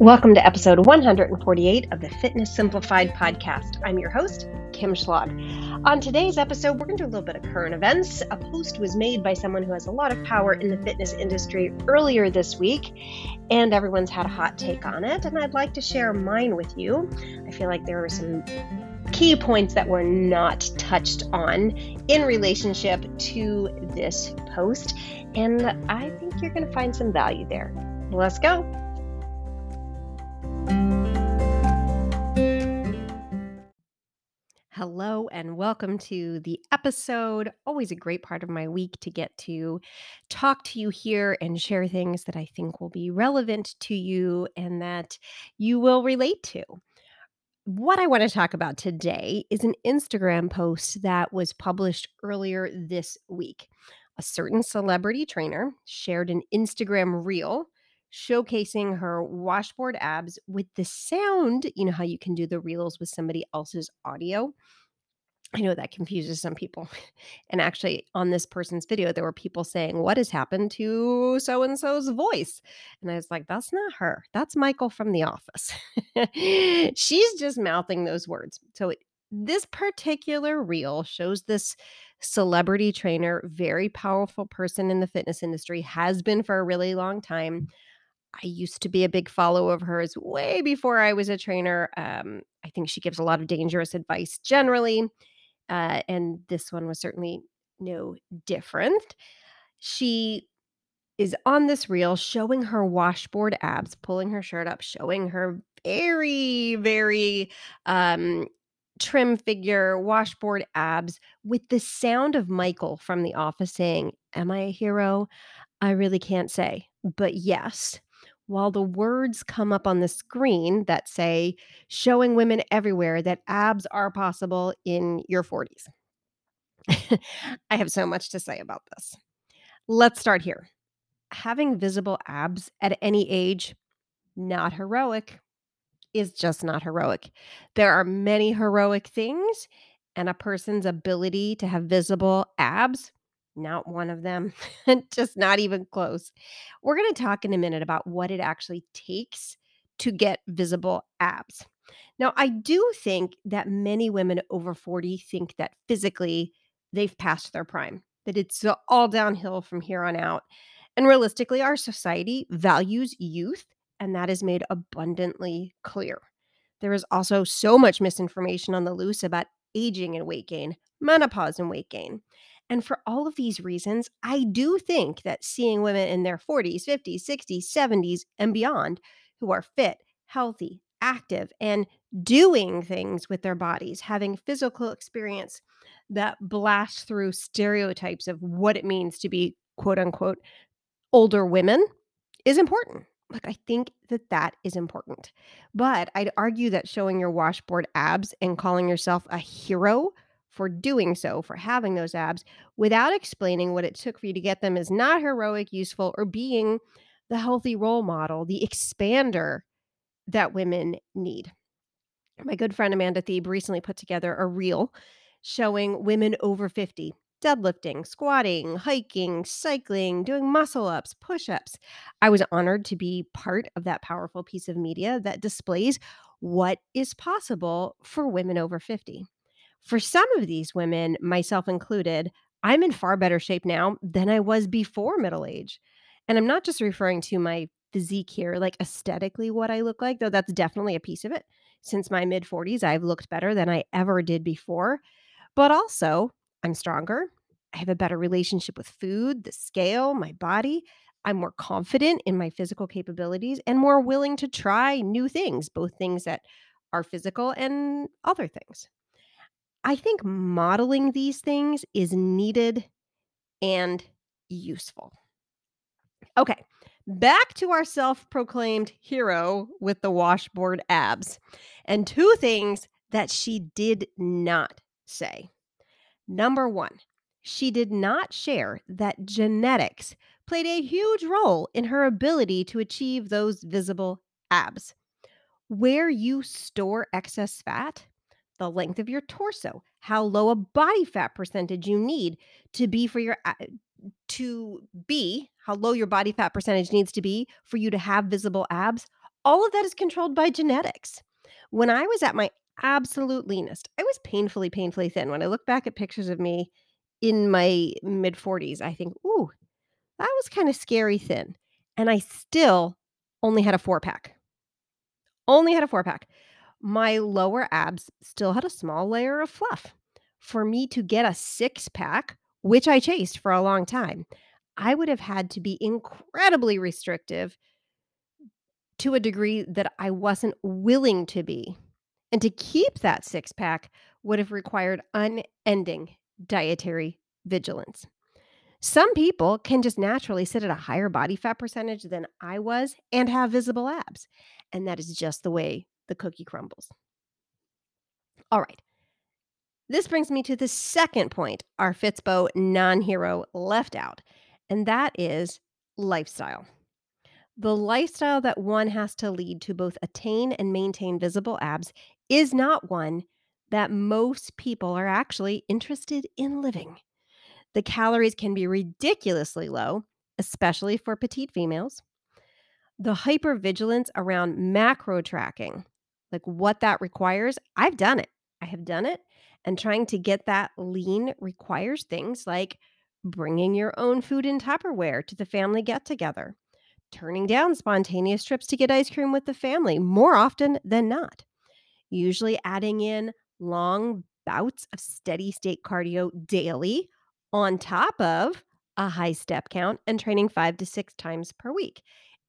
Welcome to episode 148 of the Fitness Simplified podcast. I'm your host, Kim Schlag. On today's episode, we're going to do a little bit of current events. A post was made by someone who has a lot of power in the fitness industry earlier this week, and everyone's had a hot take on it. And I'd like to share mine with you. I feel like there were some key points that were not touched on in relationship to this post, and I think you're going to find some value there. Let's go. Hello and welcome to the episode. Always a great part of my week to get to talk to you here and share things that I think will be relevant to you and that you will relate to. What I want to talk about today is an Instagram post that was published earlier this week. A certain celebrity trainer shared an Instagram reel showcasing her washboard abs with the sound. You know how you can do the reels with somebody else's audio? I know that confuses some people. And actually, on this person's video, there were people saying, What has happened to so and so's voice? And I was like, That's not her. That's Michael from The Office. She's just mouthing those words. So, it, this particular reel shows this celebrity trainer, very powerful person in the fitness industry, has been for a really long time. I used to be a big follower of hers way before I was a trainer. Um, I think she gives a lot of dangerous advice generally. Uh, and this one was certainly no different. She is on this reel showing her washboard abs, pulling her shirt up, showing her very, very um, trim figure, washboard abs, with the sound of Michael from The Office saying, Am I a hero? I really can't say. But yes, while the words come up on the screen that say, showing women everywhere that abs are possible in your 40s. I have so much to say about this. Let's start here. Having visible abs at any age, not heroic, is just not heroic. There are many heroic things, and a person's ability to have visible abs not one of them, just not even close. We're going to talk in a minute about what it actually takes to get visible abs. Now, I do think that many women over 40 think that physically they've passed their prime, that it's all downhill from here on out. And realistically, our society values youth, and that is made abundantly clear. There is also so much misinformation on the loose about aging and weight gain, menopause and weight gain. And for all of these reasons, I do think that seeing women in their 40s, 50s, 60s, 70s, and beyond who are fit, healthy, active, and doing things with their bodies, having physical experience that blast through stereotypes of what it means to be quote unquote older women is important. Like, I think that that is important. But I'd argue that showing your washboard abs and calling yourself a hero for doing so, for having those abs, without explaining what it took for you to get them is not heroic, useful, or being the healthy role model, the expander that women need. My good friend Amanda Thebe recently put together a reel showing women over 50 deadlifting, squatting, hiking, cycling, doing muscle ups, push ups. I was honored to be part of that powerful piece of media that displays what is possible for women over 50. For some of these women, myself included, I'm in far better shape now than I was before middle age. And I'm not just referring to my physique here, like aesthetically what I look like, though that's definitely a piece of it. Since my mid 40s, I've looked better than I ever did before. But also, I'm stronger. I have a better relationship with food, the scale, my body. I'm more confident in my physical capabilities and more willing to try new things, both things that are physical and other things. I think modeling these things is needed and useful. Okay, back to our self proclaimed hero with the washboard abs, and two things that she did not say. Number one, she did not share that genetics played a huge role in her ability to achieve those visible abs. Where you store excess fat the length of your torso, how low a body fat percentage you need to be for your uh, to be how low your body fat percentage needs to be for you to have visible abs All of that is controlled by genetics. When I was at my absolute leanest, I was painfully, painfully thin. When I look back at pictures of me in my mid 40s, I think, ooh, that was kind of scary thin. And I still only had a four pack. Only had a four pack. My lower abs still had a small layer of fluff. For me to get a six pack, which I chased for a long time, I would have had to be incredibly restrictive to a degree that I wasn't willing to be. And to keep that six pack would have required unending dietary vigilance. Some people can just naturally sit at a higher body fat percentage than I was and have visible abs. And that is just the way the cookie crumbles. All right. This brings me to the second point our Fitspo non hero left out, and that is lifestyle. The lifestyle that one has to lead to both attain and maintain visible abs is not one that most people are actually interested in living. The calories can be ridiculously low, especially for petite females. The hypervigilance around macro tracking, like what that requires, I've done it. I have done it. And trying to get that lean requires things like bringing your own food in Tupperware to the family get together, turning down spontaneous trips to get ice cream with the family more often than not, usually adding in long bouts of steady state cardio daily on top of a high step count and training five to six times per week.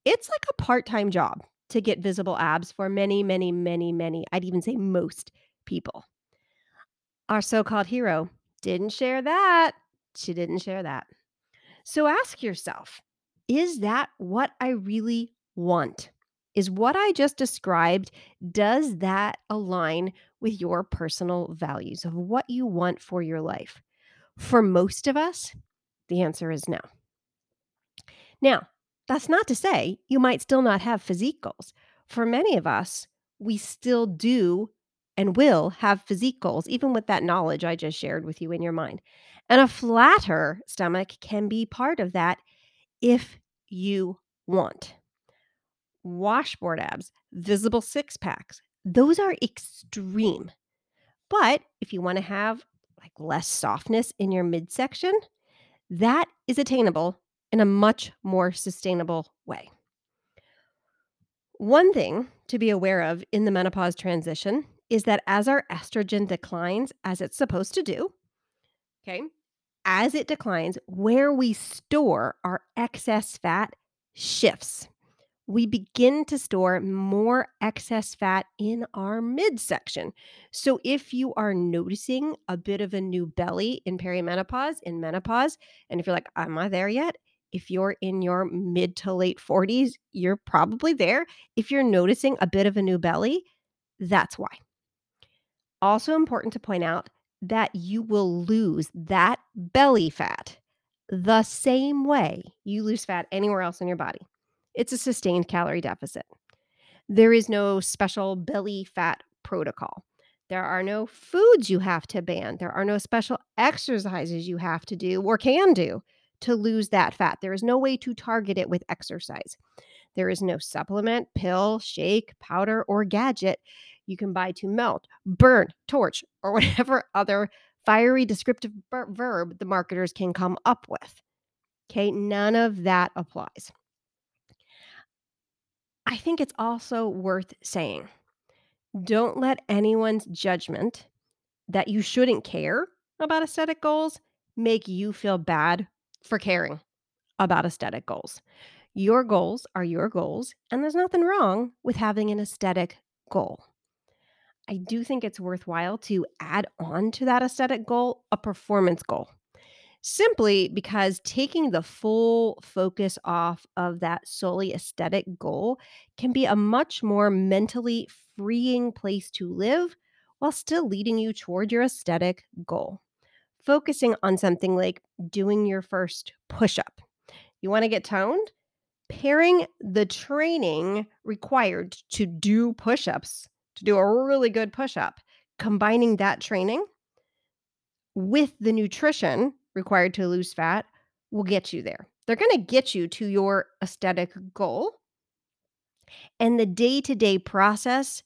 It's like a part time job to get visible abs for many, many, many, many, I'd even say most people. Our so called hero didn't share that. She didn't share that. So ask yourself is that what I really want? Is what I just described, does that align with your personal values of what you want for your life? For most of us, the answer is no. Now, that's not to say you might still not have physique goals. For many of us, we still do and will have physique goals, even with that knowledge I just shared with you in your mind. And a flatter stomach can be part of that if you want. Washboard abs, visible six packs, those are extreme. But if you want to have like less softness in your midsection, that is attainable in a much more sustainable way. One thing to be aware of in the menopause transition is that as our estrogen declines, as it's supposed to do, okay, as it declines, where we store our excess fat shifts we begin to store more excess fat in our midsection. So, if you are noticing a bit of a new belly in perimenopause, in menopause, and if you're like, Am I there yet? If you're in your mid to late 40s, you're probably there. If you're noticing a bit of a new belly, that's why. Also, important to point out that you will lose that belly fat the same way you lose fat anywhere else in your body. It's a sustained calorie deficit. There is no special belly fat protocol. There are no foods you have to ban. There are no special exercises you have to do or can do to lose that fat. There is no way to target it with exercise. There is no supplement, pill, shake, powder, or gadget you can buy to melt, burn, torch, or whatever other fiery descriptive verb the marketers can come up with. Okay, none of that applies. I think it's also worth saying don't let anyone's judgment that you shouldn't care about aesthetic goals make you feel bad for caring about aesthetic goals. Your goals are your goals, and there's nothing wrong with having an aesthetic goal. I do think it's worthwhile to add on to that aesthetic goal a performance goal simply because taking the full focus off of that solely aesthetic goal can be a much more mentally freeing place to live while still leading you toward your aesthetic goal. Focusing on something like doing your first push up. You want to get toned? Pairing the training required to do push ups, to do a really good push up, combining that training with the nutrition required to lose fat will get you there. They're going to get you to your aesthetic goal. And the day to day process,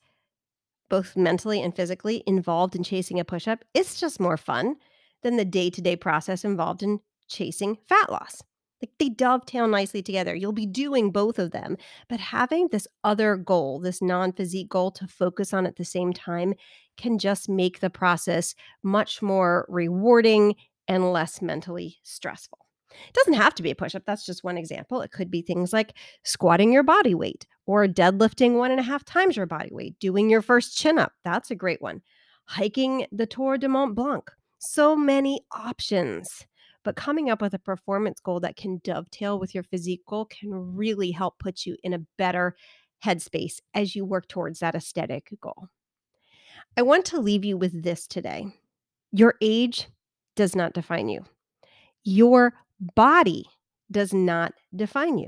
both mentally and physically, involved in chasing a push up, it's just more fun than the day to day process involved in chasing fat loss. Like they dovetail nicely together. You'll be doing both of them, but having this other goal, this non physique goal to focus on at the same time, can just make the process much more rewarding and less mentally stressful. It doesn't have to be a push up. That's just one example. It could be things like squatting your body weight or deadlifting one and a half times your body weight, doing your first chin up. That's a great one. Hiking the Tour de Mont Blanc. So many options. But coming up with a performance goal that can dovetail with your physique goal can really help put you in a better headspace as you work towards that aesthetic goal. I want to leave you with this today your age does not define you, your body does not define you.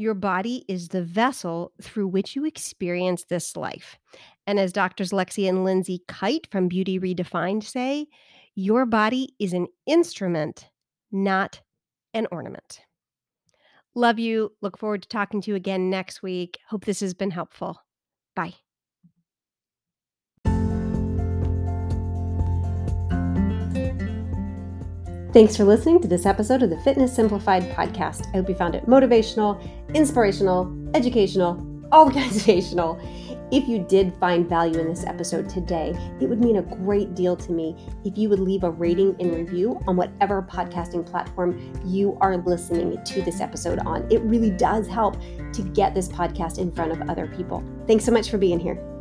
Your body is the vessel through which you experience this life. And as doctors Lexi and Lindsay Kite from Beauty Redefined say, your body is an instrument, not an ornament. Love you. Look forward to talking to you again next week. Hope this has been helpful. Bye. Thanks for listening to this episode of the Fitness Simplified podcast. I hope you found it motivational, inspirational, educational, all kinds organizational. If you did find value in this episode today, it would mean a great deal to me if you would leave a rating and review on whatever podcasting platform you are listening to this episode on. It really does help to get this podcast in front of other people. Thanks so much for being here.